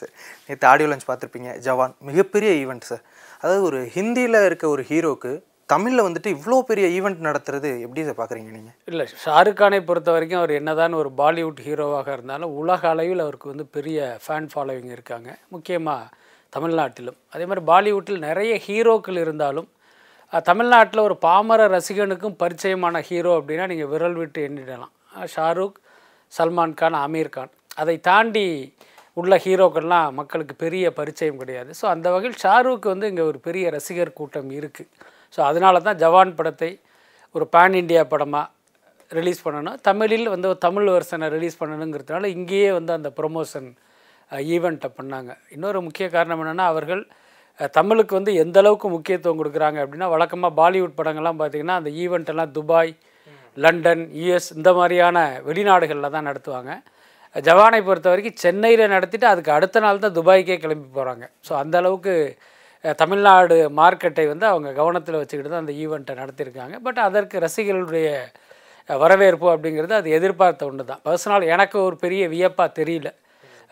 Sir. நேற்று audio lunch பார்த்துருப்பீங்க. ஜவான் மிகப்பெரிய ஈவெண்ட் சார். அதாவது ஒரு ஹிந்தியில் இருக்க ஒரு ஹீரோக்கு தமிழில் வந்துட்டு இவ்வளோ பெரிய ஈவெண்ட் நடத்துறது எப்படி சார் பார்க்குறீங்க நீங்கள் இல்லை ஷாருக் கானை பொறுத்த வரைக்கும் அவர் என்னதான் ஒரு பாலிவுட் ஹீரோவாக இருந்தாலும் உலக அளவில் அவருக்கு வந்து பெரிய ஃபேன் ஃபாலோவிங் இருக்காங்க. முக்கியமாக தமிழ்நாட்டிலும். அதே மாதிரி பாலிவுட்டில் நிறைய ஹீரோக்கள் இருந்தாலும் தமிழ்நாட்டில் ஒரு பாமர ரசிகனுக்கும் பரிச்சயமான ஹீரோ அப்படின்னா நீங்கள் விரல் விட்டு எண்ணிடலாம். ஷாருக் சல்மான் கான் அமீர் கான். அதை தாண்டி உள்ள ஹீரோக்கள்லாம் மக்களுக்கு பெரிய பரிச்சயம் கிடையாது. ஸோ அந்த வகையில் ஷாருக் வந்து இங்கே ஒரு பெரிய ரசிகர் கூட்டம் இருக்குது ஸோ அதனால தான் ஜவான் படத்தை ஒரு பேன் இண்டியா படமாக ரிலீஸ் பண்ணணும். தமிழில் வந்து தமிழ் வெர்ஷனை ரிலீஸ் பண்ணணுங்கிறதுனால இங்கேயே வந்து அந்த ப்ரொமோஷன் ஈவெண்ட்டை பண்ணாங்க. இன்னொரு முக்கிய காரணம் என்னென்னா அவர்கள் தமிழுக்கு வந்து எந்த அளவுக்கு முக்கியத்துவம் கொடுக்குறாங்க அப்படின்னா வழக்கமாக பாலிவுட் படங்கள்லாம் பார்த்திங்கன்னா அந்த ஈவெண்ட் எல்லாம் துபாய் லண்டன் யூஎஸ் இந்த மாதிரியான வெளிநாடுகளில் தான் நடத்துவாங்க. ஜவானை பொறுத்த வரைக்கும் சென்னையில் நடத்திட்டு அதுக்கு அடுத்த நாள் தான் துபாய்க்கே கிளம்பி போகிறாங்க ஸோ அந்தளவுக்கு தமிழ்நாடு மார்க்கெட்டை வந்து அவங்க கவனத்தில் வச்சுக்கிட்டு தான் அந்த ஈவெண்ட்டை நடத்தியிருக்காங்க. பட் அதற்கு ரசிகர்களுடைய வரவேற்பு அப்படிங்கிறது அது எதிர்பார்த்த ஒன்று தான். பர்சனல் எனக்கு ஒரு பெரிய வியப்பாக தெரியல.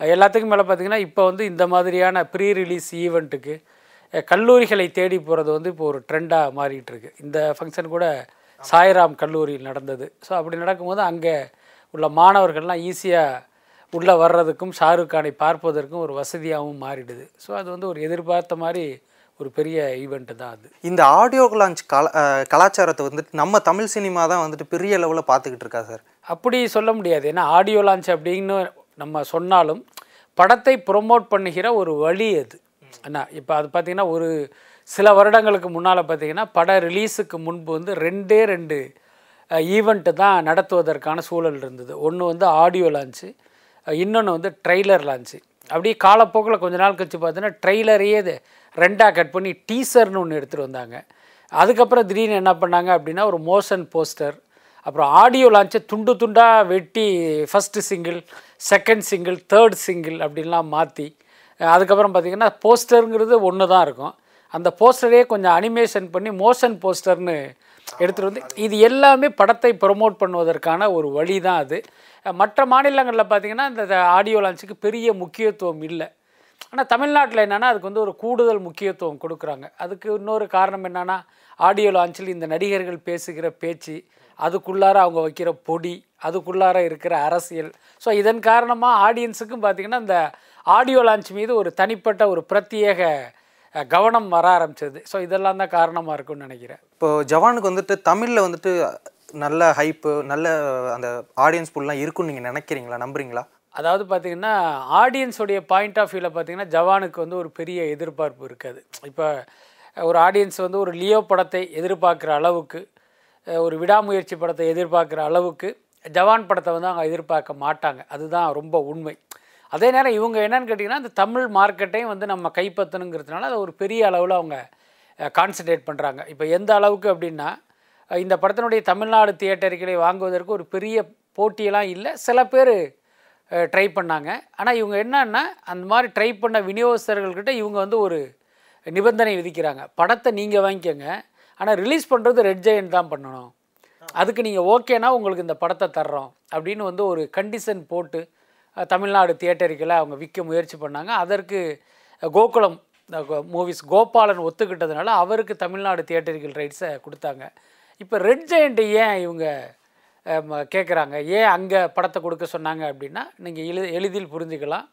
எல்லாத்துக்கும் மேலே பார்த்தீங்கன்னா இப்போ வந்து இந்த மாதிரியான ப்ரீ ரிலீஸ் ஈவெண்ட்டுக்கு கல்லூரிகளை தேடி போகிறது வந்து இப்போ ஒரு ட்ரெண்டாக மாறிட்டு இருக்கு. இந்த ஃபங்க்ஷன் கூட சாய்ராம் கல்லூரியில் நடந்தது. ஸோ அப்படி நடக்கும்போது அங்கே உள்ள மாணவர்கள்லாம் ஈஸியாக உள்ளே வர்றதுக்கும் ஷாருக் கானை பார்ப்பதற்கும் ஒரு வசதியாகவும் மாறிடுது. ஸோ அது வந்து ஒரு எதிர்பார்த்த மாதிரி ஒரு பெரிய ஈவெண்ட்டு தான் அது. இந்த ஆடியோ லான்ச் கலா கலாச்சாரத்தை வந்துட்டு நம்ம தமிழ் சினிமா தான் வந்துட்டு பெரிய லெவலில் பார்த்துக்கிட்டு இருக்கா சார் அப்படி சொல்ல முடியாது. ஏன்னா ஆடியோ லான்ச் அப்படின்னு நம்ம சொன்னாலும் படத்தை ப்ரொமோட் பண்ணுகிற ஒரு வழி அது. என்ன இப்போ அது பார்த்திங்கன்னா ஒரு சில வருடங்களுக்கு முன்னால் பார்த்தீங்கன்னா பட ரிலீஸுக்கு முன்பு வந்து ரெண்டே ரெண்டு ஈவெண்ட்டு தான் நடத்துவதற்கான சூழல் இருந்தது. ஒன்று வந்து ஆடியோ லான்ச்சு இன்னொன்று வந்து ட்ரெய்லர் லான்ச்சு. அப்படியே காலப்போக்கில் கொஞ்ச நாள் கழிச்சு பார்த்தீங்கன்னா ட்ரெய்லரையே இது ரெண்டாக கட் பண்ணி டீசர்னு ஒன்று எடுத்துகிட்டு வந்தாங்க. அதுக்கப்புறம் திடீர்னு என்ன பண்ணாங்க அப்படின்னா ஒரு மோஷன் போஸ்டர் அப்புறம் ஆடியோ லான்ச்சை துண்டு துண்டாக வெட்டி first single second single third single அப்படின்லாம் மாற்றி அதுக்கப்புறம் பார்த்திங்கன்னா போஸ்டருங்கிறது ஒன்று தான் இருக்கும். அந்த போஸ்டரே கொஞ்சம் அனிமேஷன் பண்ணி மோஷன் போஸ்டர்னு எடுத்துகிட்டு வந்து இது எல்லாமே படத்தை ப்ரொமோட் பண்ணுவதற்கான ஒரு வழி தான் அது. மற்ற மாநிலங்களில் பார்த்திங்கன்னா இந்த ஆடியோ லான்ச்சுக்கு பெரிய முக்கியத்துவம் இல்லை. ஆனால் தமிழ்நாட்டில் என்னென்னா அதுக்கு வந்து ஒரு கூடுதல் முக்கியத்துவம் கொடுக்குறாங்க. அதுக்கு இன்னொரு காரணம் என்னென்னா ஆடியோ லான்ச்சில் இந்த நடிகர்கள் பேசுகிற பேச்சு அதுக்குள்ளார அவங்க வைக்கிற பொடி அதுக்குள்ளார இருக்கிற அரசியல். ஸோ இதன் காரணமாக ஆடியன்ஸுக்கும் பார்த்திங்கன்னா இந்த ஆடியோ லான்ச் மீது ஒரு தனிப்பட்ட ஒரு பிரத்யேக கவனம் வர ஆரம்பிச்சது. ஸோ இதெல்லாம் தான் காரணமாக இருக்கும்னு நினைக்கிறேன். இப்போ ஜவானுக்கு வந்துட்டு தமிழில் வந்துட்டு நல்ல ஹைப்பு நல்ல அந்த ஆடியன்ஸ் புல்லாம் இருக்குன்னு நீங்கள் நினைக்கிறீங்களா? நம்புறீங்களா? அதாவது பார்த்தீங்கன்னா ஆடியன்ஸோடைய பாயிண்ட் ஆஃப் வியூவில் பார்த்தீங்கன்னா ஜவானுக்கு வந்து ஒரு பெரிய எதிர்பார்ப்பு இருக்காது. இப்போ ஒரு ஆடியன்ஸ் வந்து ஒரு லியோ படத்தை எதிர்பார்க்குற அளவுக்கு ஒரு விடாமுயற்சி படத்தை எதிர்பார்க்குற அளவுக்கு ஜவான் படத்தை வந்து அவங்க எதிர்பார்க்க மாட்டாங்க. அதுதான் ரொம்ப உண்மை. அதே நேரம் இவங்க என்னன்னு கேட்டிங்கன்னா இந்த தமிழ் மார்க்கெட்டையும் வந்து நம்ம கைப்பற்றணுங்கிறதுனால அதை ஒரு பெரிய அளவில் அவங்க கான்சன்ட்ரேட் பண்ணுறாங்க இப்போ எந்த அளவுக்கு அப்படின்னா இந்த படத்தினுடைய தமிழ்நாடு தியேட்டர்களை வாங்குவதற்கு ஒரு பெரிய போட்டியெல்லாம் இல்லை. சில பேர் ட்ரை பண்ணாங்க. ஆனால் இவங்க என்னன்னா அந்த மாதிரி ட்ரை பண்ண விநியோகஸ்தர்கள்கிட்ட இவங்க வந்து ஒரு நிபந்தனை விதிக்கிறாங்க. படத்தை நீங்கள் வாங்கிக்கோங்க. ஆனால் ரிலீஸ் பண்ணுறது ரெட் ஜெயண்ட் தான் பண்ணணும். அதுக்கு நீங்கள் ஓகேனா உங்களுக்கு இந்த படத்தை தர்றோம். அப்படின்னு வந்து ஒரு கண்டிஷன் போட்டு தமிழ்நாடு தியேட்டருக்களை அவங்க விற்க முயற்சி பண்ணாங்க. அதற்கு கோகுலம் மூவிஸ் கோபாலன் ஒத்துக்கிட்டதுனால அவருக்கு தமிழ்நாடு தியேட்டர்கள் ரைட்ஸை கொடுத்தாங்க. இப்போ ரெட் ஜெயண்ட் ஏன் இவங்க கேட்குறாங்க ஏன் அங்கே படத்தை கொடுக்க சொன்னாங்க அப்படின்னா நீங்கள் எளி எளிதில் புரிஞ்சுக்கலாம்.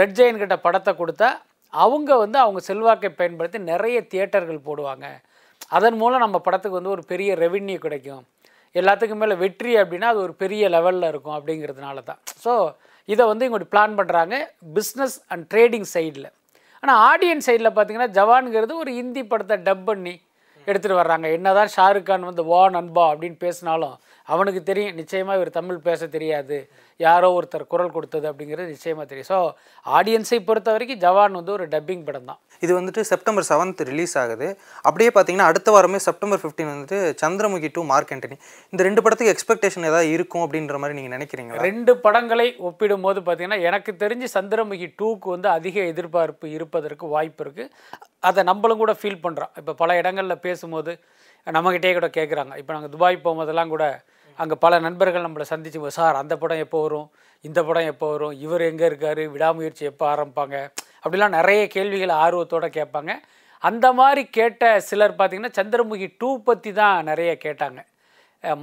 ரெட் ஜெயின் கிட்ட படத்தை கொடுத்தா அவங்க வந்து அவங்க செல்வாக்கை பயன்படுத்தி நிறைய தியேட்டர்கள் போடுவாங்க. அதன் மூலம் நம்ம படத்துக்கு வந்து ஒரு பெரிய ரெவின்யூ கிடைக்கும். எல்லாத்துக்கும் மேலே வெற்றி அப்படின்னா அது ஒரு பெரிய லெவலில் இருக்கும் அப்படிங்கிறதுனால தான் ஸோ இதை வந்து இவங்க பிளான் பண்ணுறாங்க பிஸ்னஸ் அண்ட் ட்ரேடிங் சைடில் ஆனால் ஆடியன்ஸ் சைடில் பார்த்தீங்கன்னா ஜவான்கிறது ஒரு ஹிந்தி படத்தை டப் பண்ணி எடுத்துகிட்டு வர்றாங்க. என்னதான் ஷாருக் கான் வந்து வா நண்பா அப்படின்னு பேசினாலும் அவனுக்கு தெரியும். நிச்சயமாக இவர் தமிழ் பேச தெரியாது. யாரோ ஒருத்தர் குரல் கொடுத்தது அப்படிங்கிறது நிச்சயமாக தெரியும். ஸோ ஆடியன்ஸை பொறுத்த வரைக்கும் ஜவான் வந்து ஒரு டப்பிங் படம் தான். இது வந்துட்டு செப்டம்பர் செவன்த் ரிலீஸ் ஆகுது. அப்படியே பார்த்தீங்கன்னா அடுத்த வாரமே செப்டம்பர் 15 வந்துட்டு சந்திரமுகி டூ மார்க் ஆண்டனி. இந்த ரெண்டு படத்துக்கு எக்ஸ்பெக்டேஷன் ஏதாவது இருக்கும் அப்படின்ற மாதிரி நீங்கள் நினைக்கிறீங்களா? ரெண்டு படங்களை ஒப்பிடும்போது பார்த்தீங்கன்னா எனக்கு தெரிஞ்சு சந்திரமுகி டூக்கு வந்து அதிக எதிர்பார்ப்பு இருப்பதற்கு வாய்ப்பு இருக்குது அதை நம்மளும் கூட ஃபீல் பண்ணுறோம் இப்போ பல இடங்களில் பேசும்போது நம்மகிட்டே கூட கேட்குறாங்க இப்போ நாங்கள் துபாய் போகும்போதெல்லாம் கூட அங்கே பல நண்பர்கள் நம்மளை சந்திச்சு சார் அந்த படம் எப்போ வரும்? இந்த படம் எப்போ வரும்? இவர் எங்கே இருக்கார்? விடாமுயற்சி எப்போ ஆரம்பிப்பாங்க? அப்படிலாம் நிறைய கேள்விகளை ஆர்வத்தோடு கேட்பாங்க. அந்த மாதிரி கேட்ட சிலர் பார்த்திங்கன்னா சந்திரமுகி டூ பற்றி தான் நிறைய கேட்டாங்க.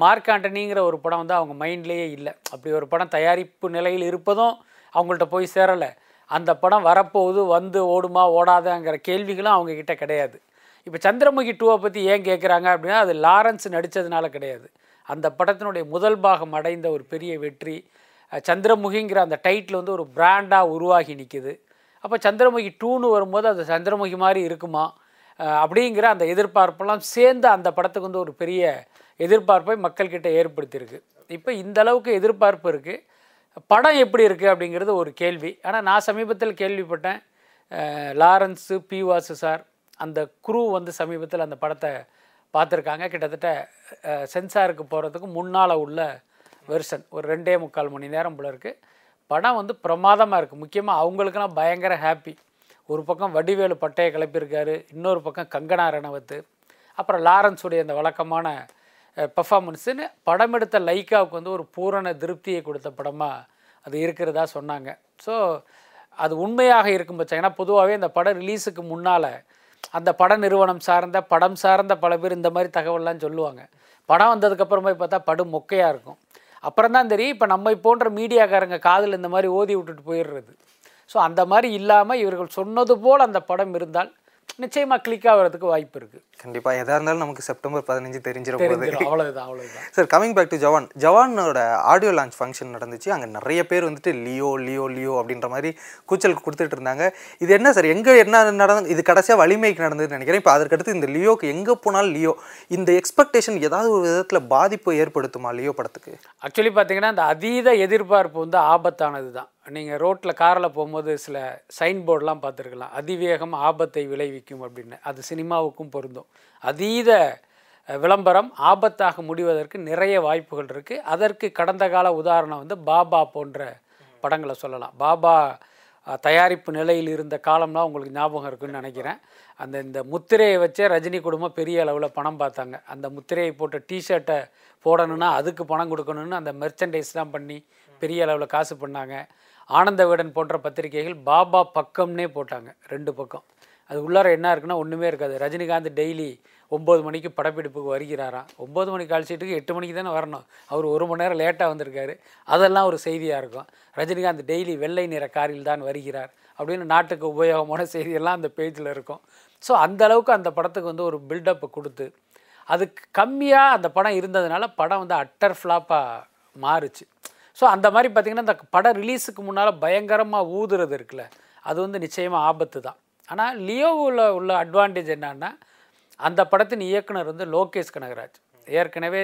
மார்க் ஆண்டனிங்கிற ஒரு படம் வந்து அவங்க மைண்ட்லேயே இல்லை. அப்படி ஒரு படம் தயாரிப்பு நிலையில் இருப்பதும் அவங்கள்ட்ட போய் சேரலை. அந்த படம் வரப்போகுது வந்து ஓடுமா ஓடாதாங்கிற கேள்விகளும் அவங்கக்கிட்ட கிடையாது. இப்போ சந்திரமுகி டூவை பற்றி ஏன் கேட்குறாங்க அப்படின்னா அது லாரன்ஸ் நடித்ததுனால கிடையாது. அந்த படத்தினுடைய முதல் பாகம் அடைந்த ஒரு பெரிய வெற்றி. சந்திரமுகிங்கிற அந்த டைட்டில் வந்து ஒரு பிராண்டாக உருவாகி நிற்கிது அப்போ சந்திரமுகி டூன்னு வரும்போது அது சந்திரமுகி மாதிரி இருக்குமா? அப்படிங்கிற அந்த எதிர்பார்ப்பெல்லாம் சேர்ந்து அந்த படத்துக்கு வந்து ஒரு பெரிய எதிர்பார்ப்பை மக்கள்கிட்ட ஏற்படுத்தியிருக்கு. இப்போ இந்த அளவுக்கு எதிர்பார்ப்பு இருக்குது படம் எப்படி இருக்குது அப்படிங்கிறது ஒரு கேள்வி. ஆனால் நான் சமீபத்தில் கேள்விப்பட்டேன். லாரன்ஸு பி வாசு சார் அந்த குரூ வந்து சமீபத்தில் அந்த படத்தை பார்த்துருக்காங்க. கிட்டத்தட்ட சென்சாருக்கு போகிறதுக்கு முன்னால் உள்ள வெர்ஷன். ஒரு ரெண்டே முக்கால் மணி நேரம் போல இருக்குது படம் வந்து பிரமாதமாக இருக்குது முக்கியமாக அவங்களுக்குலாம் பயங்கர ஹாப்பி ஒரு பக்கம் வடிவேலு பட்டையை கிளப்பியிருக்காரு. இன்னொரு பக்கம் கங்கனா ரணவத்து அப்புறம் லாரன்ஸுடைய அந்த வழக்கமான பெர்ஃபார்மன்ஸுன்னு படம் எடுத்த லைக்காவுக்கு வந்து ஒரு பூரண திருப்தியை கொடுத்த படமாக அது இருக்கிறதா சொன்னாங்க. ஸோ அது உண்மையாக இருக்கும் பட்சம். ஏன்னா பொதுவாகவே இந்த படம் ரிலீஸுக்கு முன்னால் அந்த பட நிறுவனம் சார்ந்த படம் சார்ந்த பல பேர் இந்த மாதிரி தகவல்லாம் சொல்லுவாங்க. படம் வந்ததுக்கப்புறம் போய் பார்த்தா படம் மொக்கையாக இருக்கும். அப்புறம் தான் தெரியும் இப்போ நம்மை போன்ற மீடியாக்காரங்க காதில் இந்த மாதிரி ஓதி விட்டுட்டு போயிடுறது. ஸோ அந்த மாதிரி இல்லாமல் இவர்கள் சொன்னது போல் அந்த படம் இருந்தால் நிச்சயமாக கிளிக் ஆகிறதுக்கு வாய்ப்பு இருக்குது கண்டிப்பாக எதாக இருந்தாலும் நமக்கு செப்டம்பர் பதினஞ்சு தெரிஞ்சிட போகுது. தெரிஞ்சிடும் அவ்வளவுதான் அவ்வளவுதான். Sir coming back to Jawan ஜவானோட audio launch function நடந்துச்சு. அங்கே நிறைய பேர் வந்துட்டு லியோ லியோ லியோ அப்படின்ற மாதிரி கூச்சல் கொடுத்துட்டு இருந்தாங்க. இது என்ன சார் எங்கே என்ன நடந்து இது கடைசியாக வலிமைக்கு நடந்ததுன்னு நினைக்கிறேன். இப்போ அதற்கடுத்து இந்த லியோக்கு எங்கே போனாலும் லியோ இந்த எக்ஸ்பெக்டேஷன் ஏதாவது ஒரு விதத்தில் பாதிப்பு ஏற்படுத்துமா லியோ படத்துக்கு? ஆக்சுவலி பார்த்தீங்கன்னா இந்த அதீத எதிர்பார்ப்பு வந்து ஆபத்தானது தான் நீங்கள் ரோட்டில் காரில் போகும்போது சில சைன் போர்டெலாம் பார்த்துருக்கலாம். அதிவேகம் ஆபத்தை விளைவிக்கும் அப்படின்னு. அது சினிமாவுக்கும் பொருந்தும். அதீத விளம்பரம் ஆபத்தாக முடிவதற்கு நிறைய வாய்ப்புகள் இருக்குது அதற்கு கடந்த கால உதாரணம் வந்து பாபா போன்ற படங்களை சொல்லலாம். பாபா தயாரிப்பு நிலையில் இருந்த காலம்லாம் உங்களுக்கு ஞாபகம் இருக்குன்னு நினைக்கிறேன். அந்த இந்த முத்திரையை வச்சே ரஜினி குடும்பம் பெரிய அளவில் பணம் பார்த்தாங்க. அந்த முத்திரையை போட்ட டிஷர்ட்டை போடணும்னா அதுக்கு பணம் கொடுக்கணும்னு அந்த மெர்ச்சன்டைஸ்லாம் பண்ணி பெரிய அளவில் காசு பண்ணாங்க. ஆனந்த விகடன் போன்ற பத்திரிகைகள் பாபா பக்கம்னே போட்டாங்க ரெண்டு பக்கம். அது உள்ளார என்ன இருக்குன்னா ஒன்றுமே இருக்காது. ரஜினிகாந்த் டெய்லி ஒம்பது மணிக்கு படப்பிடிப்புக்கு வருகிறாராம் ஒம்பது மணி கால் சீட்டுக்கு எட்டு மணிக்கு தானே வரணும். அவர் ஒரு மணி நேரம் லேட்டாக வந்திருக்காரு. அதெல்லாம் ஒரு செய்தியாக இருக்கும். ரஜினிகாந்த் டெய்லி வெள்ளை நிற காரில் தான் வருகிறார் அப்படின்னு நாட்டுக்கு உபயோகமான செய்தியெல்லாம் அந்த பேஜில் இருக்கும். ஸோ அந்தளவுக்கு அந்த படத்துக்கு வந்து ஒரு பில்டப்பை கொடுத்து அதுக்கு கம்மியாக அந்த படம் இருந்ததுனால படம் வந்து அட்டர் ஃப்ளாப்பாக மாறுச்சு. ஸோ அந்த மாதிரி பார்த்திங்கன்னா இந்த படம் ரிலீஸுக்கு முன்னால் பயங்கரமாக ஊதுறது இருக்குல்ல. அது வந்து நிச்சயமாக ஆபத்து தான். ஆனால் லியோவில் உள்ள அட்வான்டேஜ் என்னன்னா அந்த படத்தின் இயக்குனர் வந்து லோகேஷ் கனகராஜ். ஏற்கனவே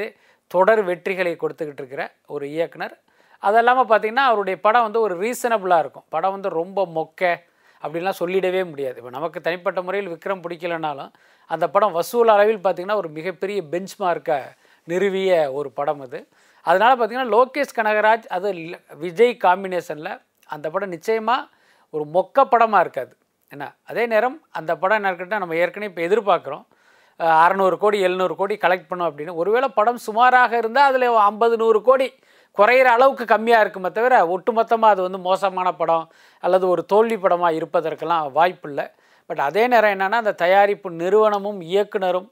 தொடர் வெற்றிகளை கொடுத்துக்கிட்டு இருக்கிற ஒரு இயக்குனர். அது இல்லாமல் பார்த்தீங்கன்னா அவருடைய படம் வந்து ஒரு ரீசனபிளாக இருக்கும். படம் வந்து ரொம்ப மொக்க அப்படின்லாம் சொல்லிடவே முடியாது. இப்போ நமக்கு தனிப்பட்ட முறையில் விக்ரம் பிடிக்கலனாலும் அந்த படம் வசூல் அளவில் பார்த்திங்கன்னா ஒரு மிகப்பெரிய பெஞ்ச் மார்க்கை நிறுவிய ஒரு படம் அது. அதனால் பார்த்திங்கன்னா லோகேஷ் கனகராஜ் அது விஜய் காம்பினேஷனில் அந்த படம் நிச்சயமாக ஒரு மொக்க படமாக இருக்காது. என்ன அதே நேரம் அந்த படம் என்ன இருக்கட்டும் நம்ம ஏற்கனவே இப்போ எதிர்பார்க்குறோம். அறநூறு கோடி எழுநூறு கோடி கலெக்ட் பண்ணோம் அப்படின்னு. ஒருவேளை படம் சுமாராக இருந்தால் அதில் ஐம்பது நூறு கோடி குறையிற அளவுக்கு கம்மியாக இருக்குமே தவிர ஒட்டுமொத்தமாக அது வந்து மோசமான படம் அல்லது ஒரு தோல்வி படமாக இருப்பதற்கெல்லாம் வாய்ப்பில்லை பட் அதே நேரம் என்னென்னா அந்த தயாரிப்பு நிறுவனமும் இயக்குனரும்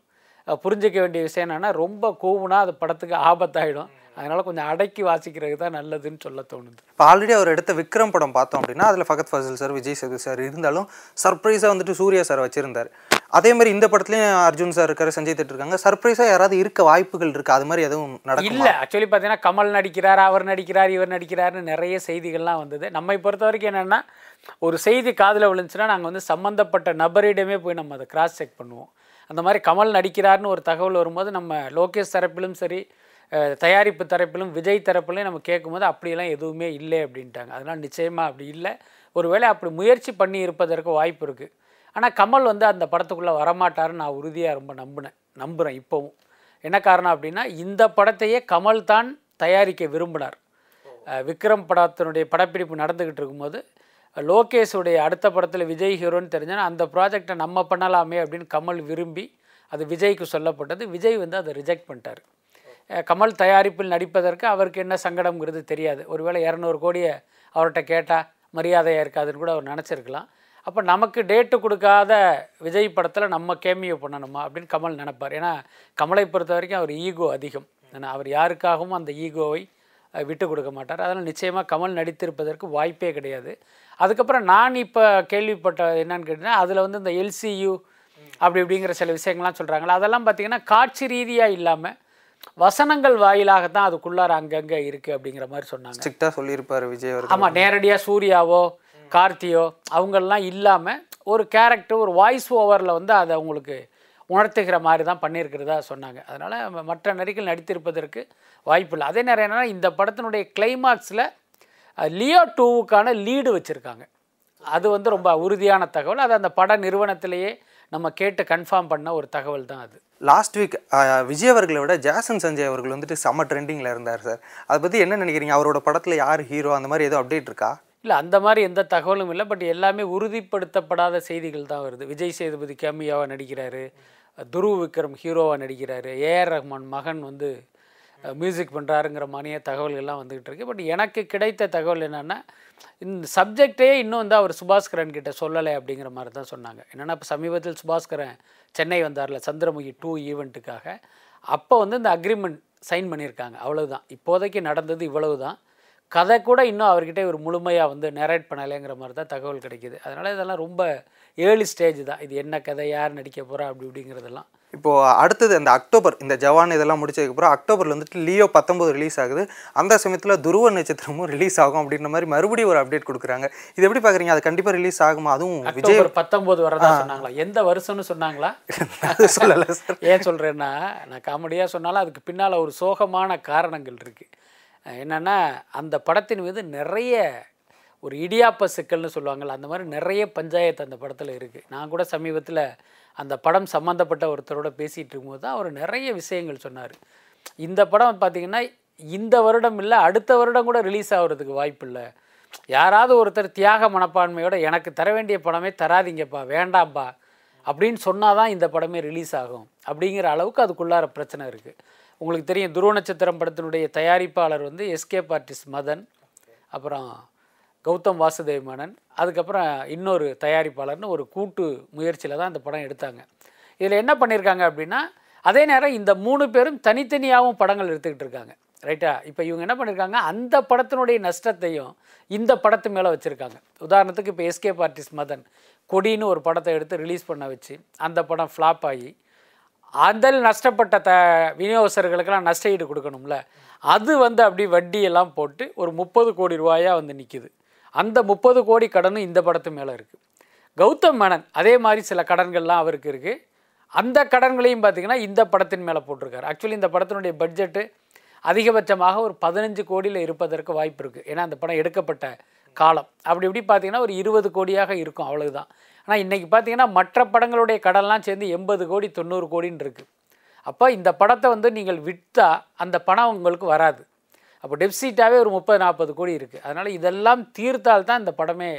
புரிஞ்சிக்க வேண்டிய விஷயம் என்னென்னா ரொம்ப கூவுனா அது படத்துக்கு ஆபத்தாயிடும். அதனால் கொஞ்சம் அடக்கி வாசிக்கிறது தான் நல்லதுன்னு சொல்ல தோணுது. இப்போ ஆல்ரெடி அவர் எடுத்த விக்ரம் படம் பார்த்தோம் அப்படின்னா அதில் ஃபகத் ஃபசல் சார் விஜய் சேது சார் இருந்தாலும் சர்ப்ரைஸாக வந்துட்டு சூர்யா சார் வச்சிருந்தார். அதே மாதிரி இந்த படத்துலையும் அர்ஜுன் சார் இருக்காரு சஞ்சய் தட் இருக்காங்க. சர்ப்ரைஸாக யாராவது இருக்க வாய்ப்புகள் இருக்கு? அது மாதிரி எதுவும் நடக்கும்? இல்லை ஆக்சுவலி பார்த்தீங்கன்னா கமல் நடிக்கிறார் அவர் நடிக்கிறார் இவர் நடிக்கிறார்னு நிறைய செய்திகள்லாம் வந்தது. நம்மை பொறுத்த வரைக்கும் என்னென்னா ஒரு செய்தி காதில் விழுந்துச்சுன்னா நாங்கள் வந்து சம்மந்தப்பட்ட நபரிடமே போய் நம்ம அதை கிராஸ் செக் பண்ணுவோம். அந்த மாதிரி கமல் நடிக்கிறார்னு ஒரு தகவல் வரும்போது நம்ம லோகேஷ் தரப்பிலும் சரி தயாரிப்பு தரப்பிலும் விஜய் தரப்பிலையும் நம்ம கேட்கும்போது அப்படியெல்லாம் எதுவுமே இல்லை அப்படின்ட்டாங்க. அதனால் நிச்சயமாக அப்படி இல்லை. ஒருவேளை அப்படி முயற்சி பண்ணி இருப்பதற்கு வாய்ப்பு இருக்குது ஆனால் கமல் வந்து அந்த படத்துக்குள்ளே வரமாட்டாருன்னு நான் உறுதியாக ரொம்ப நம்பினேன். நம்புகிறேன் இப்போவும். என்ன காரணம் அப்படின்னா இந்த படத்தையே கமல் தான் தயாரிக்க விரும்பினார். விக்ரம் படத்தினுடைய படப்பிடிப்பு நடந்துக்கிட்டு இருக்கும்போது லோகேஷுடைய அடுத்த படத்தில் விஜய் ஹீரோன்னு தெரிஞ்சோன்னா அந்த ப்ராஜெக்டை நம்ம பண்ணலாமே அப்படின்னு கமல் விரும்பி அது விஜய்க்கு சொல்லப்பட்டது. விஜய் வந்து அதை ரிஜெக்ட் பண்ணிட்டார். கமல் தயாரிப்பில் நடிப்பதற்கு அவருக்கு என்ன சங்கடம்ங்கிறது தெரியாது. ஒருவேளை இரநூறு கோடியை அவர்கிட்ட கேட்டால் மரியாதையாக இருக்காதுன்னு கூட அவர் நினச்சிருக்கலாம். அப்போ நமக்கு டேட்டு கொடுக்காத விஜய் படத்தில் நம்ம கேமியோ பண்ணணுமா அப்படின்னு கமல் நினைப்பார். ஏன்னா கமலை பொறுத்த வரைக்கும் அவர் ஈகோ அதிகம். ஏன்னா அவர் யாருக்காகவும் அந்த ஈகோவை விட்டு கொடுக்க மாட்டார். அதனால் நிச்சயமாக கமல் நடித்திருப்பதற்கு வாய்ப்பே கிடையாது. அதுக்கப்புறம் நான் இப்போ கேள்விப்பட்ட என்னன்னு கேட்டிங்கன்னா அதில் வந்து இந்த எல்சியு அப்படி இப்படிங்கிற சில விஷயங்கள்லாம் சொல்கிறாங்களா அதெல்லாம் பார்த்தீங்கன்னா காட்சி ரீதியாக இல்லாமல் வசனங்கள் வாயிலாக தான் அதுக்குள்ளார அங்கங்கே இருக்குது அப்படிங்கிற மாதிரி சொன்னாங்க. ஸ்ட்ரிக்டாக சொல்லியிருப்பார் விஜய் ஆமாம் நேரடியாக சூர்யாவோ கார்த்தியோ அவங்கெல்லாம் இல்லாமல் ஒரு கேரக்டர் ஒரு வாய்ஸ் ஓவரில் வந்து அதை அவங்களுக்கு உணர்த்துகிற மாதிரி தான் பண்ணியிருக்கிறதா சொன்னாங்க. அதனால் மற்ற நடிகர்கள் நடித்திருப்பதற்கு வாய்ப்பு இல்லை. அதே நேரம் என்னன்னா இந்த படத்தினுடைய கிளைமாக்ஸில் லியோ டூவுக்கான லீடு வச்சுருக்காங்க. அது வந்து ரொம்ப உறுதியான தகவல். அது அந்த பட நிறுவனத்திலேயே நம்ம கேட்டு கன்ஃபார்ம் பண்ண ஒரு தகவல் தான் அது. லாஸ்ட் வீக் விஜய் அவர்களை விட ஜாசன் சஞ்சய் அவர்கள் வந்துட்டு செம்ம ட்ரெண்டிங்கில் இருந்தார் சார். அதை பற்றி என்ன நினைக்கிறீங்க? அவரோட படத்தில் யார் ஹீரோ அந்த மாதிரி ஏதோ அப்டேட் இருக்கா? இல்லை அந்த மாதிரி எந்த தகவலும் இல்லை. பட் எல்லாமே உறுதிப்படுத்தப்படாத செய்திகள் தான் வருது. விஜய் சேதுபதி கேமியாவாக நடிக்கிறாரு. துருவ் விக்ரம் ஹீரோவாக நடிக்கிறாரு. ஏஆர் ரஹ்மான் மகன் வந்து மியூசிக் பண்ணுறாருங்கிற மாதிரியே தகவல்கள்லாம் வந்துக்கிட்டு இருக்கு. பட் எனக்கு கிடைத்த தகவல் என்னென்னா இந்த சப்ஜெக்டே இன்னும் வந்து அவர் சுபாஸ்கரன் கிட்ட சொல்லலை அப்படிங்கிற மாதிரி தான் சொன்னாங்க. என்னென்னா இப்போ சமீபத்தில் சுபாஸ்கரன் சென்னை வந்தார்ல சந்திரமுகி டூ ஈவெண்ட்டுக்காக அப்போ வந்து இந்த அக்ரிமெண்ட் சைன் பண்ணியிருக்காங்க. அவ்வளவுதான். இப்போதைக்கு நடந்தது இவ்வளவு தான் கதை கூட இன்னும் அவர்கிட்ட ஒரு முழுமையாக வந்து நெரேட் பண்ணலைங்கிற மாதிரி தான் தகவல் கிடைக்கிது. அதனால் இதெல்லாம் ரொம்ப ஏர்லி ஸ்டேஜ் தான். இது என்ன கதை யார் நடிக்க போகிறா அப்படி இப்படிங்கிறதெல்லாம். இப்போ அடுத்தது அந்த அக்டோபர் இந்த ஜவான் இதெல்லாம் முடிச்சதுக்கப்புறம் அக்டோபர்ல வந்துட்டு லியோ பத்தொன்பது ரிலீஸ் ஆகுது. அந்த சமயத்தில் துருவ நட்சத்திரமும் ரிலீஸ் ஆகும் அப்படின்ற மாதிரி மறுபடியும் ஒரு அப்டேட் கொடுக்குறாங்க. இது எப்படி பார்க்குறீங்க அது கண்டிப்பாக ரிலீஸ் ஆகுமா? அதுவும் விஜய் அக்டோபர் பத்தொம்போது வரதா சொன்னாங்களா? எந்த வருஷம்னு சொன்னாங்களா? அது சொல்லலை சார் ஏன் சொல்கிறேன்னா நான் காமெடியாக சொன்னாலும் அதுக்கு பின்னால் ஒரு சோகமான காரணங்கள் இருக்குது என்னென்னா அந்த படத்தின் மீது நிறைய ஒரு இடியாப்ப சிக்கல்னு சொல்லுவாங்கள்ல அந்த மாதிரி நிறைய பஞ்சாயத்து அந்த படத்தில் இருக்குது நான் கூட சமீபத்தில் அந்த படம் சம்மந்தப்பட்ட ஒருத்தரோட பேசிகிட்டு இருக்கும்போது தான் அவர் நிறைய விஷயங்கள் சொன்னார். இந்த படம் பார்த்திங்கன்னா இந்த வருடம் இல்லை அடுத்த வருடம் கூட ரிலீஸ் ஆகிறதுக்கு வாய்ப்பு இல்லை. யாராவது ஒருத்தர் தியாக மனப்பான்மையோட எனக்கு தர வேண்டிய படமே தராதீங்கப்பா வேண்டாம்ப்பா அப்படின்னு சொன்னால் தான் இந்த படமே ரிலீஸ் ஆகும். அப்படிங்கிற அளவுக்கு அதுக்குள்ளார பிரச்சனை இருக்குது உங்களுக்கு தெரியும் துருவ நட்சத்திரம் படத்தினுடைய தயாரிப்பாளர் வந்து எஸ்கேப் ஆர்டிஸ்ட் மதன் அப்புறம் கௌதம் வாசுதேவ் மேனன் அதுக்கப்புறம் இன்னொரு தயாரிப்பாளர்னு ஒரு கூட்டு முயற்சியில் தான் இந்த படம் எடுத்தாங்க. இதில் என்ன பண்ணியிருக்காங்க அப்படின்னா அதே நேரம் இந்த மூணு பேரும் தனித்தனியாகவும் படங்கள் எடுத்துக்கிட்டு இருக்காங்க. ரைட்டா இப்போ இவங்க என்ன பண்ணியிருக்காங்க அந்த படத்தினுடைய நஷ்டத்தையும் இந்த படத்து மேலே வச்சுருக்காங்க. உதாரணத்துக்கு இப்போ எஸ்கே ஆர்டிஸ்ட் மதன் கொடின்னு ஒரு படத்தை எடுத்து ரிலீஸ் பண்ண வச்சு அந்த படம் ஃப்ளாப் ஆகி அதில் நஷ்டப்பட்ட த விநியோகஸ்தர்களுக்கெல்லாம் நஷ்ட ஈடு கொடுக்கணும்ல? அது வந்து அப்படி வட்டியெல்லாம் போட்டு ஒரு முப்பது கோடி ரூபாயாக வந்து நிற்கிது அந்த முப்பது கோடி கடனும் இந்த படத்து மேலே இருக்குது கௌதம் மேனன் அதே மாதிரி சில கடன்கள்லாம் அவருக்கு இருக்குது அந்த கடன்களையும் பார்த்தீங்கன்னா இந்த படத்தின் மேலே போட்டிருக்காரு. ஆக்சுவலி இந்த படத்தினுடைய பட்ஜெட்டு அதிகபட்சமாக ஒரு பதினஞ்சு கோடியில் இருப்பதற்கு வாய்ப்பு இருக்குது ஏன்னா அந்த படம் எடுக்கப்பட்ட காலம். அப்படி இப்படி பார்த்தீங்கன்னா ஒரு இருபது கோடியாக இருக்கும் அவ்வளவுதான். ஆனால் இன்றைக்கி பார்த்தீங்கன்னா மற்ற படங்களுடைய கடன்லாம் சேர்ந்து எண்பது கோடி தொண்ணூறு கோடின்னு இருக்குது அப்போ இந்த படத்தை வந்து நீங்கள் விற்றா அந்த பணம் உங்களுக்கு வராது. அப்போ டெப்சிட்டாகவே ஒரு முப்பது நாற்பது கோடி இருக்குது அதனால் இதெல்லாம் தீர்த்தால் தான் இந்த படமே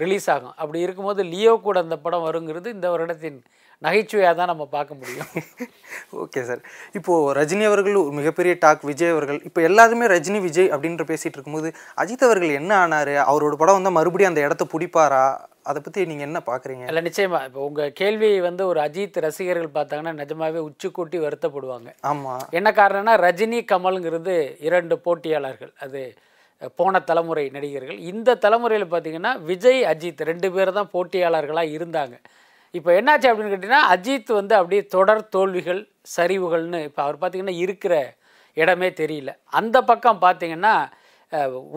ரிலீஸ் ஆகும். அப்படி இருக்கும்போது லியோ கூட அந்த படம் வருங்கிறது இந்த வருடத்தின் நகைச்சுவையாக தான் நம்ம பார்க்க முடியும். Okay sir. இப்போது ரஜினி அவர்கள் ஒரு மிகப்பெரிய டாக் விஜய் அவர்கள் இப்போ எல்லாருமே ரஜினி விஜய் அப்படின்ற பேசிகிட்டு இருக்கும்போது அஜித் அவர்கள் என்ன ஆனார்? அவரோட படம் வந்தால் மறுபடியும் அந்த இடத்த பிடிப்பாரா? அதை பற்றி நீங்கள் என்ன பார்க்குறீங்க இல்லை நிச்சயமா. இப்போ உங்கள் கேள்வி வந்து ஒரு அஜித் ரசிகர்கள் பார்த்தாங்கன்னா நிஜமாவே உச்சி கூட்டி வருத்தப்படுவாங்க. ஆமாம் என்ன காரணம்னா ரஜினி கமல்ங்கிறது இரண்டு போட்டியாளர்கள். அது போன தலைமுறை நடிகர்கள். இந்த தலைமுறையில் பார்த்தீங்கன்னா விஜய் அஜித் ரெண்டு பேர் தான் போட்டியாளர்களாக இருந்தாங்க. இப்போ என்னாச்சு அப்படின்னு கேட்டிங்கன்னா அஜித் வந்து அப்படியே தொடர் தோல்விகள் சரிவுகள்னு இப்போ அவர் பார்த்தீங்கன்னா இருக்கிற இடமே தெரியல. அந்த பக்கம் பார்த்தீங்கன்னா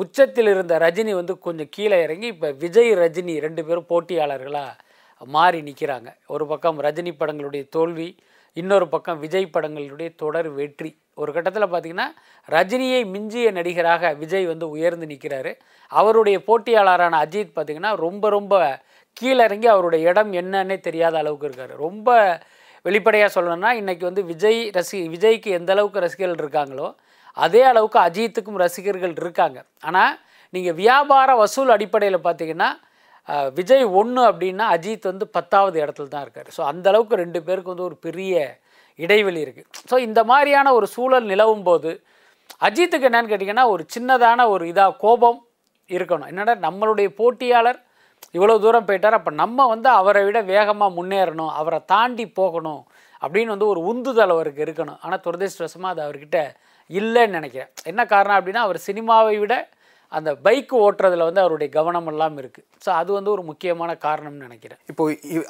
உச்சத்தில் இருந்த ரஜினி வந்து கொஞ்சம் கீழே இறங்கி இப்போ விஜய் ரஜினி ரெண்டு பேரும் போட்டியாளர்களாக மாறி நிற்கிறாங்க ஒரு பக்கம் ரஜினி படங்களுடைய தோல்வி இன்னொரு பக்கம் விஜய் படங்களுடைய தொடர் வெற்றி. ஒரு கட்டத்தில் பார்த்தீங்கன்னா ரஜினியை மிஞ்சிய நடிகராக விஜய் வந்து உயர்ந்து நிற்கிறாரு அவருடைய போட்டியாளரான அஜித் பார்த்தீங்கன்னா ரொம்ப ரொம்ப கீழே இறங்கி அவருடைய இடம் என்னன்னே தெரியாத அளவுக்கு இருக்கார். ரொம்ப வெளிப்படையாக சொல்லணும்னா இன்றைக்கி வந்து விஜய் ரசி விஜய்க்கு எந்த அளவுக்கு ரசிகர்கள் இருக்காங்களோ அதே அளவுக்கு அஜித்துக்கும் ரசிகர்கள் இருக்காங்க. ஆனால் நீங்கள் வியாபார வசூல் அடிப்படையில் பார்த்தீங்கன்னா விஜய் ஒன்று அப்படின்னா அஜித் வந்து பத்தாவது இடத்துல தான் இருக்கார். ஸோ அந்த அளவுக்கு ரெண்டு பேருக்கு வந்து ஒரு பெரிய இடைவெளி இருக்குது ஸோ இந்த மாதிரியான ஒரு சூழல் நிலவும் போது அஜித்துக்கு என்னன்னு கேட்டிங்கன்னா ஒரு சின்னதான ஒரு இதாக கோபம் இருக்கணும். என்னடா நம்மளுடைய போட்டியாளர் இவ்வளோ தூரம் போயிட்டார் அப்போ நம்ம வந்து அவரை விட வேகமாக முன்னேறணும் அவரை தாண்டி போகணும் அப்படின்னு வந்து ஒரு உந்துதல் அவருக்கு இருக்கணும். ஆனால் துரதிருஷ்டவசமாக அது அவர்கிட்ட இல்லைன்னு நினைக்கிறேன். என்ன காரணம் அப்படின்னா அவர் சினிமாவை விட அந்த பைக் ஓட்டுறதுல வந்து அவருடைய கவனம் எல்லாம் இருக்குது ஸோ அது வந்து ஒரு முக்கியமான காரணம்னு நினைக்கிறேன். இப்போ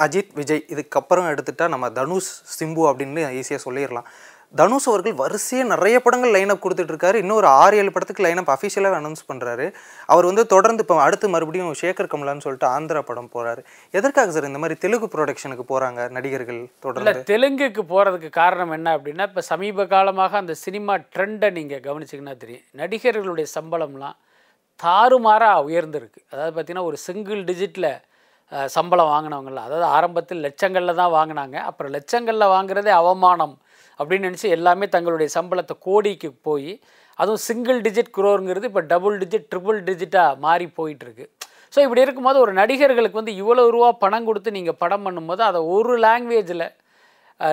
அஜித் விஜய் இதுக்கப்புறம் எடுத்துகிட்டா நம்ம தனுஷ் சிம்பு அப்படின்னு ஈஸியாக சொல்லிடலாம். தனுஷ் அவர்கள் வரிசையாக நிறைய படங்கள் லைனப் கொடுத்துட்ருக்காரு. இன்னும் ஒரு ஆறு ஏழு படத்துக்கு லைனப் அஃபிஷியலாக அனௌன்ஸ் பண்ணுறாரு அவர் வந்து தொடர்ந்து இப்போ அடுத்து மறுபடியும் சேகர் கமலான்னு சொல்லிட்டு ஆந்திரா படம் போகிறாரு எதற்காக சார் இந்த மாதிரி தெலுங்கு ப்ரொடக்ஷனுக்கு போகிறாங்க நடிகர்கள் தொடர்ந்து? தெலுங்குக்கு போகிறதுக்கு காரணம் என்ன அப்படின்னா இப்போ சமீப காலமாக அந்த சினிமா ட்ரெண்டை நீங்கள் கவனிச்சிங்கன்னா தெரியும். நடிகர்களுடைய சம்பளம்லாம் தாறுமாறாக உயர்ந்திருக்கு. அதாவது பார்த்திங்கன்னா ஒரு சிங்கிள் டிஜிட்டில் சம்பளம் வாங்கினவங்களாம் அதாவது ஆரம்பத்தில் லட்சங்களில் தான் வாங்கினாங்க. அப்புறம் லட்சங்களில் வாங்குறதே அவமானம். அப்படின்னு நினச்சி எல்லாமே தங்களுடைய சம்பளத்தை கோடிக்கு போய் அதுவும் சிங்கிள் டிஜிட் குரோருங்கிறது இப்போ டபுள் டிஜிட் ட்ரிபிள் டிஜிட்டாக மாறி போயிட்டுருக்கு. ஸோ இப்படி இருக்கும்போது ஒரு நடிகர்களுக்கு வந்து இவ்வளோ ரூபா பணம் கொடுத்து நீங்கள் படம் பண்ணும்போது அதை ஒரு லாங்குவேஜில்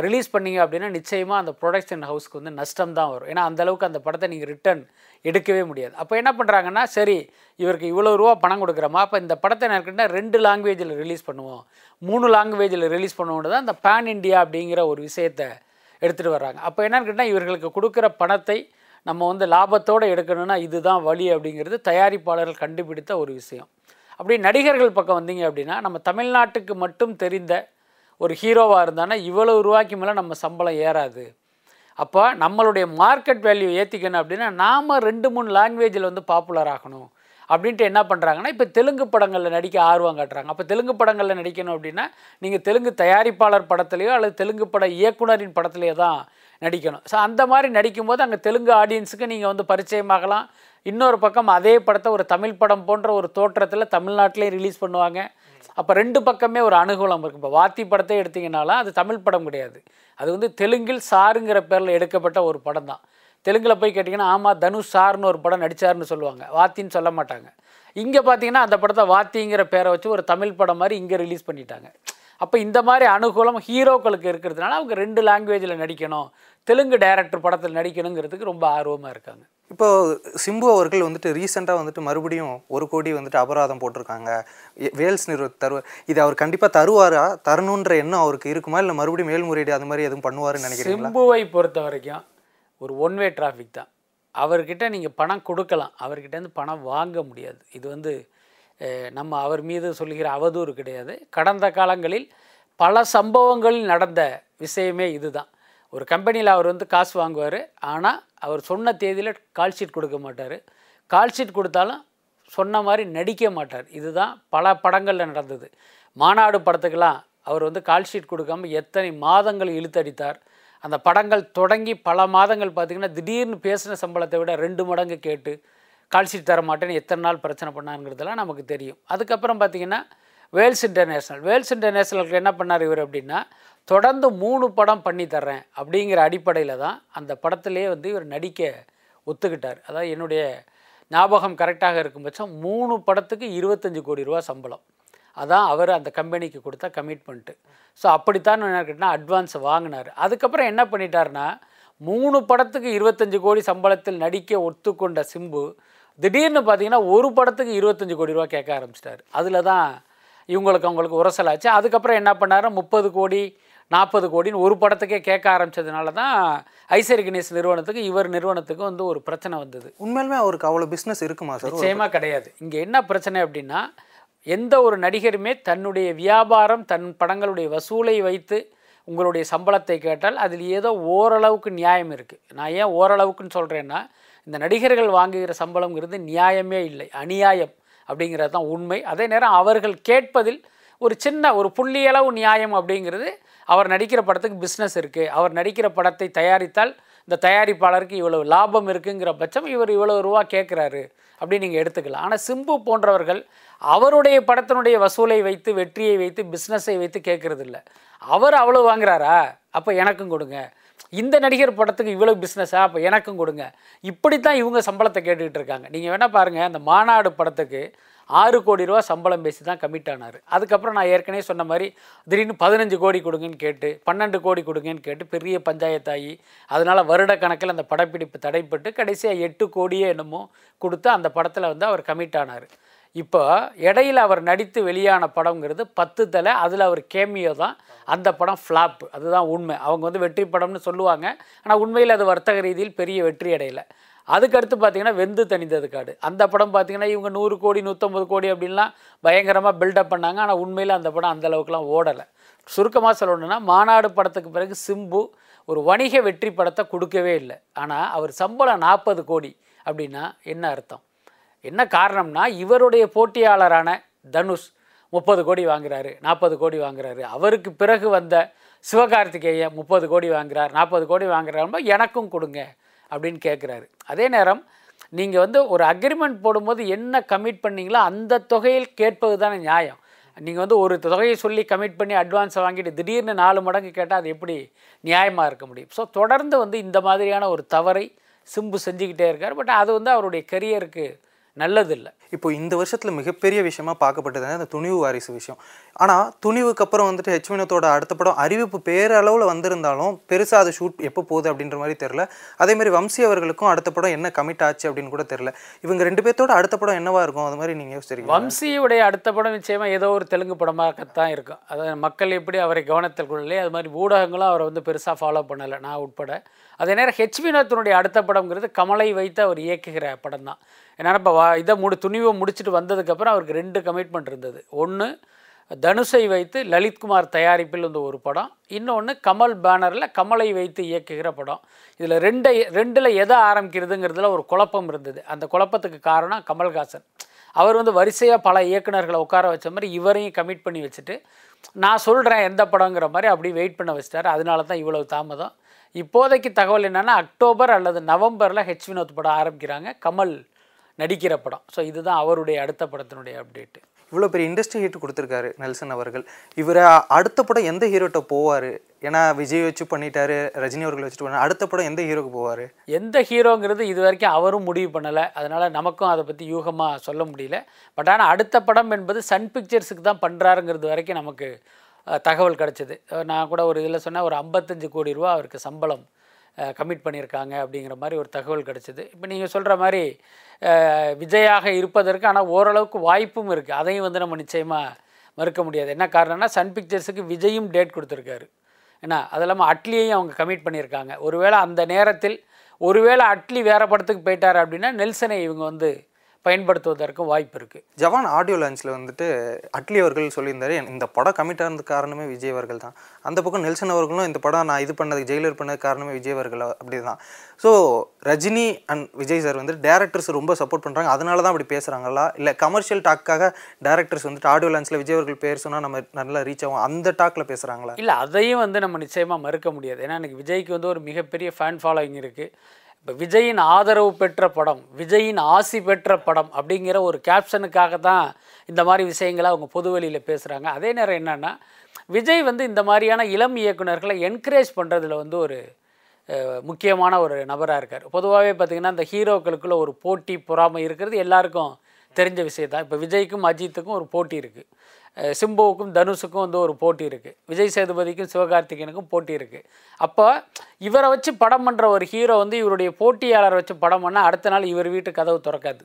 ரிலீஸ் பண்ணீங்க அப்படின்னா நிச்சயமாக அந்த ப்ரொடக்ஷன் ஹவுஸ்க்கு வந்து நஷ்டம் தான் வரும். ஏன்னா அந்த அளவுக்கு அந்த படத்தை நீங்கள் ரிட்டர்ன் எடுக்கவே முடியாது. அப்போ என்ன பண்ணுறாங்கன்னா சரி இவருக்கு இவ்வளோ ரூபா பணம் கொடுக்குறோமா? அப்போ இந்த படத்தை என்ன ரெண்டு லாங்குவேஜில் ரிலீஸ் பண்ணுவோம். மூணு லாங்குவேஜில் ரிலீஸ் பண்ணுவோம் தான் அந்த பேன் இண்டியா அப்படிங்கிற ஒரு விஷயத்தை எடுத்துகிட்டு வர்றாங்க. அப்போ என்னன்னு கேட்டால் இவர்களுக்கு கொடுக்குற பணத்தை நம்ம வந்து லாபத்தோடு எடுக்கணும்னா இதுதான் வழி அப்படிங்கிறது தயாரிப்பாளர்கள் கண்டுபிடித்த ஒரு விஷயம். அப்படி நடிகர்கள் பக்கம் வந்தீங்க அப்படின்னா நம்ம தமிழ்நாட்டுக்கு மட்டும் தெரிந்த ஒரு ஹீரோவாக இருந்தானா இவ்வளவு ரூபாய்க்கு மேலே நம்ம சம்பளம் ஏறாது. அப்போ நம்மளுடைய மார்க்கெட் வேல்யூ ஏற்றிக்கணும் அப்படின்னா நாம் ரெண்டு மூணு லாங்குவேஜில் வந்து பாப்புலர் ஆகணும். அப்படின்ட்டு என்ன பண்ணுறாங்கன்னா இப்போ தெலுங்கு படங்களில் நடிக்க ஆர்வம் காட்டுறாங்க. அப்போ தெலுங்கு படங்களில் நடிக்கணும் அப்படின்னா நீங்கள் தெலுங்கு தயாரிப்பாளர் படத்துலையோ அல்லது தெலுங்கு பட இயக்குனரின் படத்துலையோ தான் நடிக்கணும். ஸோ அந்த மாதிரி நடிக்கும்போது அங்கே தெலுங்கு ஆடியன்ஸுக்கு நீங்கள் வந்து பரிச்சயமாகலாம். இன்னொரு பக்கம் அதே படத்தை ஒரு தமிழ் படம் போன்ற ஒரு தோற்றத்தில் தமிழ்நாட்டிலே ரிலீஸ் பண்ணுவாங்க. அப்போ ரெண்டு பக்கமே ஒரு அனுகூலம் இருக்குது இப்போ வாத்தி படத்தை எடுத்தீங்கனாலும் அது தமிழ் படம் கிடையாது. அது வந்து தெலுங்கில் சாருங்கிற பேரில் எடுக்கப்பட்ட ஒரு படம் தான். தெலுங்கில் போய் கேட்டிங்கன்னா ஆமாம் தனுஷ் சார்னு ஒரு படம் நடிச்சாருன்னு சொல்லுவாங்க. வாத்தின்னு சொல்ல மாட்டாங்க. இங்கே பார்த்தீங்கன்னா அந்த படத்தை வாத்திங்கிற பேரை வச்சு ஒரு தமிழ் படம் மாதிரி இங்கே ரிலீஸ் பண்ணிட்டாங்க. அப்போ இந்த மாதிரி அனுகூலம் ஹீரோக்களுக்கு இருக்கிறதுனால அவங்க ரெண்டு லாங்குவேஜில் நடிக்கணும். தெலுங்கு டைரக்டர் படத்தில் நடிக்கணுங்கிறதுக்கு ரொம்ப ஆர்வமாக இருக்காங்க. இப்போ சிம்பு அவர்கள் வந்துட்டு ரீசெண்டாக வந்துட்டு மறுபடியும் ஒரு கோடி வந்துட்டு அபராதம் போட்டிருக்காங்க. வேல்ஸ் நிறுவ தரு இது அவர் கண்டிப்பாக தருவாரா? தரணுன்ற எண்ணம் அவருக்கு இருக்குமா? இல்லை மறுபடியும் மேல்முறையீடு அது மாதிரி எதுவும் பண்ணுவாருன்னு நினைக்கிறீங்களா? சிம்புவை பொறுத்த வரைக்கும் ஒரு ஒன் வே டிராஃபிக் தான். அவர்கிட்ட நீங்கள் பணம் கொடுக்கலாம். அவர்கிட்டேருந்து பணம் வாங்க முடியாது. இது வந்து நம்ம அவர் மீது சொல்லுகிற அவதூறு கிடையாது. கடந்த காலங்களில் பல சம்பவங்களில் நடந்த விஷயமே இதுதான். ஒரு கம்பெனியில் அவர் வந்து காசு வாங்குவார். ஆனால் அவர் சொன்ன தேதியில் கால் ஷீட் கொடுக்க மாட்டார். கால் ஷீட் கொடுத்தாலும் சொன்ன மாதிரி நடிக்க மாட்டார். இதுதான் பல படங்களில் நடந்தது. மாநாடு படத்துக்கெல்லாம் அவர் வந்து கால் ஷீட் கொடுக்காம எத்தனை மாதங்கள் இழுத்தடித்தார். அந்த படங்கள் தொடங்கி பல மாதங்கள் பார்த்திங்கன்னா திடீர்னு பேசின சம்பளத்தை விட ரெண்டு மடங்கு கேட்டு கால்ஷீட் தர மாட்டேன்னு எத்தனை நாள் பிரச்சனை பண்ணாங்கிறதெல்லாம் நமக்கு தெரியும். அதுக்கப்புறம் பார்த்திங்கன்னா வேல்ஸ் இன்டர்நேஷ்னல். வேல்ஸ் இன்டர்நேஷ்னலுக்கு என்ன பண்ணார் இவர் அப்படின்னா தொடர்ந்து மூணு படம் பண்ணி தர்றேன் அப்படிங்கிற அடிப்படையில் தான் அந்த படத்திலே வந்து இவர் நடிக்க ஒத்துக்கிட்டார். அதாவது என்னுடைய ஞாபகம் கரெக்டாக இருக்கும் பட்சம் மூணு படத்துக்கு இருபத்தஞ்சு கோடி ரூபா சம்பளம். அதான் அவர் அந்த கம்பெனிக்கு கொடுத்த கமிட்மெண்ட்டு ஸோ அப்படித்தான் என்ன கேட்டால் அட்வான்ஸ் வாங்கினார். அதுக்கப்புறம் என்ன பண்ணிட்டாருன்னா மூணு படத்துக்கு இருபத்தஞ்சு கோடி சம்பளத்தில் நடிக்க ஒத்துக்கொண்ட சிம்பு திடீர்னு பார்த்தீங்கன்னா ஒரு படத்துக்கு இருபத்தஞ்சு கோடி ரூபா கேட்க ஆரம்பிச்சிட்டாரு. அதில் தான் இவங்களுக்கு அவங்களுக்கு உரசலாச்சு அதுக்கப்புறம் என்ன பண்ணாரு முப்பது கோடி நாற்பது கோடின்னு ஒரு படத்துக்கே கேட்க ஆரம்பிச்சதுனால தான் ஐசரி கணேஷ் நிறுவனத்துக்கு இவர் நிறுவனத்துக்கு வந்து ஒரு பிரச்சனை வந்தது. உண்மையிலுமே அவருக்கு அவ்வளோ பிஸ்னஸ் இருக்குமா சார் நிச்சயமாக கிடையாது. இங்கே என்ன பிரச்சனை அப்படின்னா எந்த ஒரு நடிகருமே தன்னுடைய வியாபாரம் தன் படங்களுடைய வசூலை வைத்து உங்களுடைய சம்பளத்தை கேட்டால் அதில் ஏதோ ஓரளவுக்கு நியாயம் இருக்குது நான் ஏன் ஓரளவுக்குன்னு சொல்கிறேன்னா இந்த நடிகர்கள் வாங்குகிற சம்பளங்கிறது நியாயமே இல்லை அநியாயம் அப்படிங்கிறது தான் உண்மை. அதே நேரம் அவர்கள் கேட்பதில் ஒரு சின்ன ஒரு புள்ளியளவு நியாயம் அப்படிங்கிறது அவர் நடிக்கிற படத்துக்கு பிஸ்னஸ் இருக்குது அவர் நடிக்கிற படத்தை தயாரித்தால் இந்த தயாரிப்பாளருக்கு இவ்வளவு லாபம் இருக்குங்கிற பட்சம் இவர் இவ்வளவு ரூபா கேட்குறாரு அப்படின்னு நீங்கள் எடுத்துக்கலாம். ஆனால் சிம்பு போன்றவர்கள் அவருடைய படத்தினுடைய வசூலை வைத்து வெற்றியை வைத்து பிஸ்னஸை வைத்து கேட்குறது இல்லை அவர் அவ்வளோ வாங்குறாரா? அப்போ எனக்கும் கொடுங்க. இந்த நடிகர் படத்துக்கு இவ்வளோ பிஸ்னஸா அப்போ எனக்கும் கொடுங்க. இப்படித்தான் இவங்க சம்பளத்தை கேட்டுக்கிட்டு இருக்காங்க. நீங்கள் வேணால் பாருங்கள் அந்த மாநாடு படத்துக்கு ஆறு கோடி ரூபா சம்பளம் பேசி தான் கமிட் ஆனார். அதுக்கப்புறம் நான் ஏற்கனவே சொன்ன மாதிரி திடீர்னு பதினஞ்சு கோடி கொடுங்கன்னு கேட்டு பன்னெண்டு கோடி கொடுங்கன்னு கேட்டு பெரிய பஞ்சாயத்தாகி அதனால் வருட கணக்கில் அந்த படப்பிடிப்பு தடைப்பட்டு கடைசியாக எட்டு கோடியே என்னமோ கொடுத்து அந்த படத்தில் வந்து அவர் கமிட் ஆனார். இப்போ இடையில அவர் நடித்து வெளியான படங்கிறது பத்து தலை அதில் அவர் கேமியோ தான் அந்த படம் ஃப்ளாப் அதுதான் உண்மை. அவங்க வந்து வெற்றி படம்னு சொல்லுவாங்க. ஆனால் உண்மையில் அது வர்த்தக ரீதியில் பெரிய வெற்றி அடையலை. அதுக்கடுத்து பார்த்தீங்கன்னா வெந்து தணிந்தது காடு. அந்த படம் பார்த்தீங்கன்னா இவங்க நூறு கோடி நூற்றம்பது கோடி அப்படின்லாம் பயங்கரமாக பில்டப் பண்ணாங்க. ஆனால் உண்மையில் அந்த படம் அந்தளவுக்குலாம் ஓடலை. சுருக்கமாக சொல்லணும்னா மாநாடு படத்துக்கு பிறகு சிம்பு ஒரு வணிக வெற்றி படத்தை கொடுக்கவே இல்லை. ஆனால் அவர் சம்பளம் நாற்பது கோடி அப்படின்னா என்ன அர்த்தம்? என்ன காரணம்னா இவருடைய போட்டியாளரான தனுஷ் முப்பது கோடி வாங்குறாரு நாற்பது கோடி வாங்குறாரு. அவருக்கு பிறகு வந்த சிவகார்த்திகேயன் முப்பது கோடி வாங்குறார் நாற்பது கோடி வாங்குறாருன்னா எனக்கும் கொடுங்க. அப்படின்னு கேட்குறாரு. அதே நேரம் நீங்கள் வந்து ஒரு அக்ரிமெண்ட் போடும்போது என்ன கமிட் பண்ணீங்களோ அந்த தொகையில் கேட்பது தானே நியாயம். நீங்கள் வந்து ஒரு தொகையை சொல்லி கமிட் பண்ணி அட்வான்ஸை வாங்கிட்டு திடீர்னு நாலு மடங்கு கேட்டால் அது எப்படி நியாயமாக இருக்க முடியும்? ஸோ தொடர்ந்து வந்து இந்த மாதிரியான ஒரு தவறை சிம்பு செஞ்சுக்கிட்டே இருக்கார். பட் அது வந்து அவருடைய கரியருக்கு நல்லதில்லை. இப்போ இந்த வருஷத்துல மிகப்பெரிய விஷயமா பார்க்கப்பட்டது அந்த துணிவு வாரிசு விஷயம். ஆனா துணிவுக்கு அப்புறம் வந்துட்டு ஹெச் வினோத்தோட அடுத்த படம் அறிவிப்பு பேரளவில் வந்திருந்தாலும் பெருசா அது ஷூட் எப்போ போகுது அப்படின்ற மாதிரி தெரில அதே மாதிரி வம்சி அவர்களுக்கும் அடுத்த படம் என்ன கமிட் ஆச்சு அப்படின்னு கூட தெரில இவங்க ரெண்டு பேர்த்தோட அடுத்த படம் என்னவா இருக்கும்? அது மாதிரி நீங்க யோசிச்சிருக்கீங்க வம்சியுடைய அடுத்த படம் நிச்சயமாக ஏதோ ஒரு தெலுங்கு படமாகத்தான் இருக்கும். அதாவது மக்கள் எப்படி அவரை கவனத்தில் கொள்ளலே அது மாதிரி ஊடகங்களும் அவரை வந்து பெருசாக ஃபாலோ பண்ணலை நான் உட்பட. அதே நேரம் ஹெச் வினோத்தினுடைய அடுத்த படம்ங்கிறது கமலை வைத்து அவர் இயக்குகிற படம் தான் ஏன்னா இப்போ வா இதை முடி துணிவை முடிச்சுட்டு வந்ததுக்கப்புறம் அவருக்கு ரெண்டு கமிட்மெண்ட் இருந்தது. ஒன்று தனுஷை வைத்து லலித்குமார் தயாரிப்பில் வந்து ஒரு படம். இன்னொன்று கமல் பேனரில் கமலை வைத்து இயக்குகிற படம். இதில் ரெண்டை ரெண்டில் எதை ஆரம்பிக்கிறதுங்கிறதுல ஒரு குழப்பம் இருந்தது. அந்த குழப்பத்துக்கு காரணம் கமல்ஹாசன். அவர் வந்து வரிசையாக பல இயக்குனர்களை உட்கார வச்ச மாதிரி இவரையும் கமிட் பண்ணி வச்சுட்டு நான் சொல்கிறேன் எந்த படங்கிற மாதிரி அப்படி வெயிட் பண்ண வச்சிட்டார். அதனால தான் இவ்வளவு தாமதம். இப்போதைக்கு தகவல் என்னென்னா அக்டோபர் அல்லது நவம்பரில் ஹெச் வினோத் படம் ஆரம்பிக்கிறாங்க. கமல் நடிக்கிற படம். ஸோ இதுதான் அவருடைய அடுத்த படத்தினுடைய அப்டேட்டு இவ்வளோ பெரிய இண்டஸ்ட்ரி ஹிட் கொடுத்துருக்காரு நெல்சன் அவர்கள். இவரை அடுத்த படம் எந்த ஹீரோட்ட போவார்? ஏன்னா விஜய் வச்சு பண்ணிட்டாரு ரஜினி அவர்கள் வச்சுட்டு பண்ண அடுத்த படம் எந்த ஹீரோக்கு போவார்? எந்த ஹீரோங்கிறது இது வரைக்கும் அவரும் முடிவு பண்ணலை. அதனால் நமக்கும் அதை பற்றி யூகமாக சொல்ல முடியல. பட் ஆனால் அடுத்த படம் என்பது சன் பிக்சர்ஸுக்கு தான் பண்ணுறாருங்கிறது வரைக்கும் நமக்கு தகவல் கிடச்சிது. நான் கூட ஒரு இதில் சொன்னேன் ஒரு ஐம்பத்தஞ்சு கோடி ரூபா அவருக்கு சம்பளம் கமிட் பண்ணியிருக்காங்க அப்படிங்கிற மாதிரி ஒரு தகவல் கிடச்சிது. இப்போ நீங்கள் சொல்கிற மாதிரி விஜயாக இருப்பதற்கு ஆனால் ஓரளவுக்கு வாய்ப்பும் இருக்குது அதையும் வந்து நம்ம நிச்சயமாக மறுக்க முடியாது. என்ன காரணம்னா சன் பிக்சர்ஸுக்கு விஜயும் டேட் கொடுத்துருக்காரு. ஏன்னா அது இல்லாமல் அட்லியையும் அவங்க கமிட் பண்ணியிருக்காங்க. ஒருவேளை அந்த நேரத்தில் ஒருவேளை அட்லி வேறு படத்துக்கு போயிட்டார் அப்படின்னா நெல்சனை இவங்க வந்து பயன்படுத்துவதற்கும் வாய்ப்பு இருக்குது ஜவான் ஆடியோ லான்ச்சில் வந்துட்டு அட்லி அவர்கள் சொல்லியிருந்தாரு "என் இந்த படம் கமிட் ஆனதுக்கு காரணமே விஜய் அவர்கள் தான். அந்த பக்கம் நெல்சன் அவர்களும் இந்த படம் நான் இது பண்ணதுக்கு ஜெயிலர் பண்ணதுக்கு காரணமே விஜய் அவர்கள் அப்படி தான் so Rajini and Vijay sir வந்து டேரக்டர்ஸ் ரொம்ப சப்போர்ட் பண்ணுறாங்க அதனால தான் அப்படி பேசுகிறாங்களா இல்லை கமர்ஷியல் டாக்காக டேரக்டர்ஸ் வந்துட்டு ஆடியோ லான்ச்சில் விஜய் அவர்கள் பேர் சொன்னால் நம்ம நல்லா ரீச் ஆகும். அந்த டாக்கில் பேசுகிறாங்களா இல்லை அதையும் வந்து நம்ம நிச்சயமாக மறுக்க முடியாது. ஏன்னா இன்னைக்கு விஜய்க்கு வந்து ஒரு மிகப்பெரிய ஃபேன் ஃபாலோயிங் இருக்குது இப்போ விஜயின் ஆதரவு பெற்ற படம் விஜயின் ஆசி பெற்ற படம் அப்படிங்கிற ஒரு கேப்ஷனுக்காக தான் இந்த மாதிரி விஷயங்களை அவங்க பொதுவெளியில் பேசுகிறாங்க அதே நேரம் என்னென்னா விஜய் வந்து இந்த மாதிரியான இளம் இயக்குனர்களை என்கரேஜ் பண்ணுறதுல வந்து ஒரு முக்கியமான ஒரு நபராக இருக்கார். பொதுவாகவே பார்த்திங்கன்னா இந்த ஹீரோக்களுக்குள்ள ஒரு போட்டி பொறாமை இருக்கிறது எல்லாருக்கும் தெரிஞ்ச விஷயம் தான். இப்போ விஜய்க்கும் அஜித்துக்கும் ஒரு போட்டி இருக்குது சிம்புவுக்கும் தனுஷுக்கும் வந்து ஒரு போட்டி இருக்குது விஜய் சேதுபதிக்கும் சிவகார்த்திகேயனுக்கும் போட்டி இருக்குது அப்போ இவரை வச்சு படம் பண்ணுற ஒரு ஹீரோ வந்து இவருடைய போட்டியாளரை வச்சு படம் பண்ணால் அடுத்த நாள் இவர் வீட்டு கதவு திறக்காது.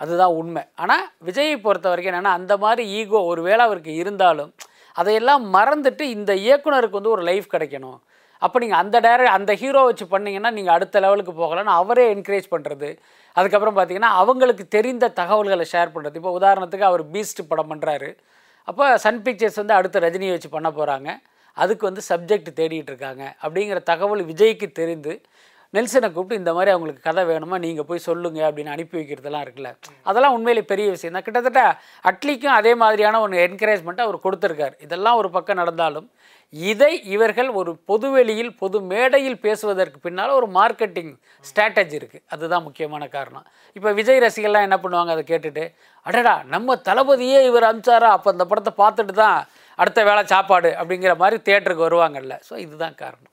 அதுதான் உண்மை. ஆனால் விஜயை பொறுத்த வரைக்கும் என்னென்னா அந்த மாதிரி ஈகோ ஒரு வேளை அவருக்கு இருந்தாலும் அதையெல்லாம் மறந்துட்டு இந்த இயக்குனருக்கு வந்து ஒரு லைஃப் கிடைக்கணும். அப்போ நீங்கள் அந்த டேர அந்த ஹீரோ வச்சு பண்ணிங்கன்னா நீங்கள் அடுத்த லெவலுக்கு போகலான்னு அவரே என்கரேஜ் பண்ணுறது அதுக்கப்புறம் பார்த்தீங்கன்னா அவங்களுக்கு தெரிந்த தகவல்களை ஷேர் பண்ணுறது இப்போ உதாரணத்துக்கு அவர் பீஸ்ட் படம் பண்ணுறாரு அப்போ சன் பிக்சர்ஸ் வந்து அடுத்த ரஜினியை வச்சு பண்ண போகிறாங்க அதுக்கு வந்து சப்ஜெக்ட் தேடிட்டு இருக்காங்க. அப்படிங்கிற தகவல் விஜய்க்கு தெரிந்து நெல்சனை கூப்பிட்டு இந்த மாதிரி அவங்களுக்கு கதை வேணுமா நீங்கள் போய் சொல்லுங்கள் அப்படின்னு அனுப்பி வைக்கிறதெல்லாம் இருக்குல்ல. அதெல்லாம் உண்மையிலே பெரிய விஷயம் தான். கிட்டத்தட்ட அட்லிக்கும் அதே மாதிரியான ஒரு என்கரேஜ்மெண்ட்டை அவர் கொடுத்துருக்காரு. இதெல்லாம் ஒரு பக்கம் நடந்தாலும் இதை இவர்கள் ஒரு பொதுவெளியில் பொது மேடையில் பேசுவதற்கு பின்னால் ஒரு மார்க்கெட்டிங் ஸ்ட்ராட்டஜி இருக்குது அதுதான் முக்கியமான காரணம். இப்போ விஜய் ரசிகர்லாம் என்ன பண்ணுவாங்க? அதை கேட்டுட்டு அடடா நம்ம தளபதியே இவர் அமிச்சாரா? அப்போ அந்த படத்தை பார்த்துட்டு தான் அடுத்த வேளை சாப்பாடு அப்படிங்கிற மாதிரி தேட்டருக்கு வருவாங்கல்ல. ஸோ இதுதான் காரணம்.